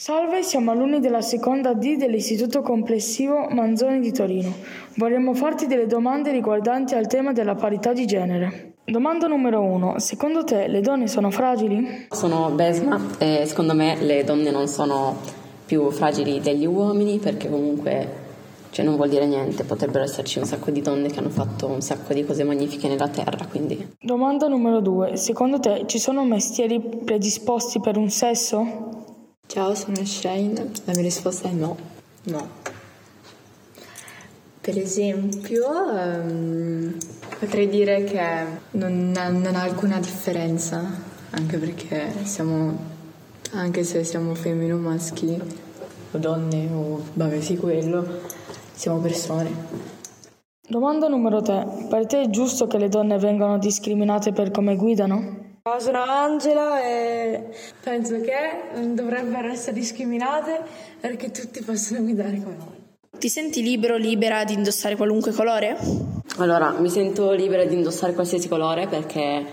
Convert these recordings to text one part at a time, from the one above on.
Salve, siamo alunni della seconda D dell'Istituto Complessivo Manzoni di Torino. Vorremmo farti delle domande riguardanti al tema della parità di genere. Domanda numero uno. Secondo te le donne sono fragili? Sono Besma e secondo me le donne non sono più fragili degli uomini perché comunque cioè non vuol dire niente, potrebbero esserci un sacco di donne che hanno fatto un sacco di cose magnifiche nella terra, quindi. Domanda numero due. Secondo te ci sono mestieri predisposti per un sesso? Ciao, sono Shane. La mia risposta è no. No. Per esempio, um, potrei dire che non ha, non ha alcuna differenza, anche perché siamo, anche se siamo femmine o maschi, o donne, o vabbè sì quello, siamo persone. Domanda numero 3. Per te è giusto che le donne vengano discriminate per come guidano? Ciao, sono Angela e penso che dovrebbero essere discriminate perché tutti possono guidare come noi. Ti senti libero o libera di indossare qualunque colore? Allora, mi sento libera di indossare qualsiasi colore perché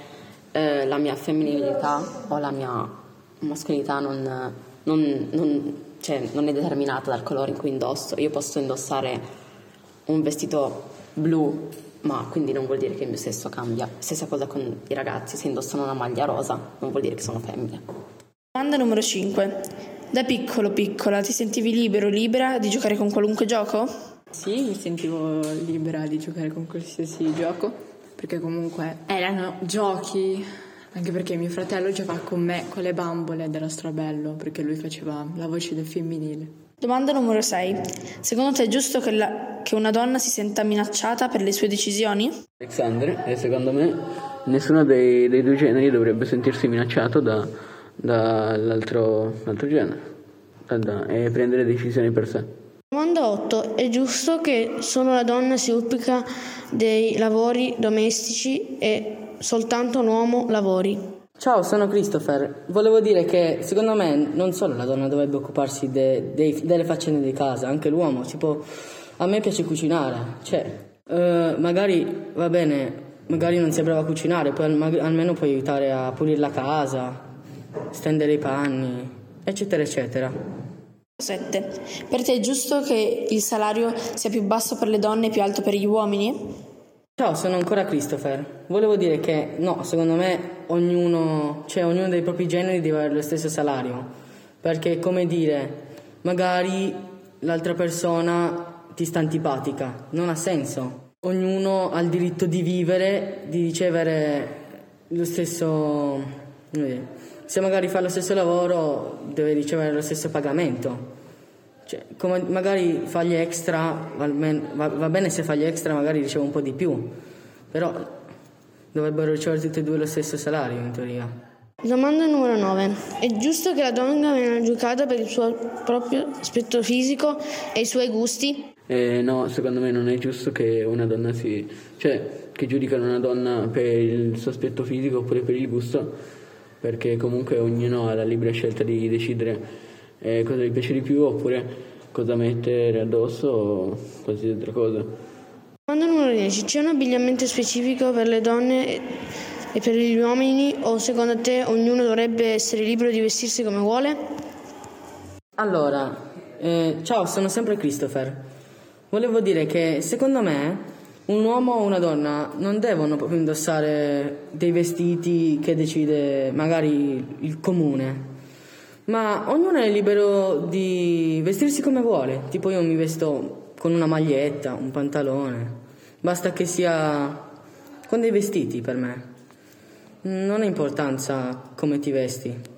eh, la mia femminilità o la mia mascolinità non, non, non cioè, non è determinata dal colore in cui indosso. Io posso indossare un vestito blu, ma quindi non vuol dire che il mio sesso cambia. Stessa cosa con i ragazzi, se indossano una maglia rosa, non vuol dire che sono femmine. Domanda numero 5. Da piccolo piccola ti sentivi libero o libera di giocare con qualunque gioco? Sì, mi sentivo libera di giocare con qualsiasi gioco, perché comunque erano giochi anche perché mio fratello giocava con me con le bambole della Strabello, perché lui faceva la voce del femminile. Domanda numero 6. Secondo te è giusto che, la, che una donna si senta minacciata per le sue decisioni? Alexandre, e secondo me nessuno dei, dei due generi dovrebbe sentirsi minacciato da, dall'altro, dall'altro genere da, da, e prendere decisioni per sé. Domanda 8. È giusto che solo la donna si occupa dei lavori domestici e soltanto un uomo lavori. Ciao, sono Christopher. Volevo dire che secondo me non solo la donna dovrebbe occuparsi de, de, delle faccende di casa, anche l'uomo. Tipo, a me piace cucinare. Cioè, eh, magari va bene, magari non sei brava a cucinare, poi al, almeno puoi aiutare a pulire la casa, stendere i panni, eccetera, eccetera. 7. Per te è giusto che il salario sia più basso per le donne e più alto per gli uomini? Ciao, sono ancora Christopher. Volevo dire che no, secondo me ognuno, cioè ognuno dei propri generi deve avere lo stesso salario. Perché come dire, magari l'altra persona ti sta antipatica, non ha senso. Ognuno ha il diritto di vivere, di ricevere lo stesso se magari fa lo stesso lavoro deve ricevere lo stesso pagamento. Cioè, come magari fagli extra, va, va, bene se fagli extra magari riceve un po' di più, però dovrebbero ricevere tutti e due lo stesso salario in teoria. Domanda numero 9. È giusto che la donna venga giudicata per il suo proprio aspetto fisico e i suoi gusti? Eh, no, secondo me non è giusto che una donna si... cioè che giudicano una donna per il suo aspetto fisico oppure per il gusto, perché comunque ognuno ha la libera scelta di decidere eh, cosa gli piace di più oppure cosa mettere addosso o qualsiasi altra cosa. Domanda numero 10. C'è un abbigliamento specifico per le donne e per gli uomini o secondo te ognuno dovrebbe essere libero di vestirsi come vuole? Allora, eh, ciao, sono sempre Christopher. Volevo dire che secondo me un uomo o una donna non devono proprio indossare dei vestiti che decide magari il comune, ma ognuno è libero di vestirsi come vuole. Tipo io mi vesto con una maglietta, un pantalone. Basta che sia con dei vestiti per me. Non ha importanza come ti vesti.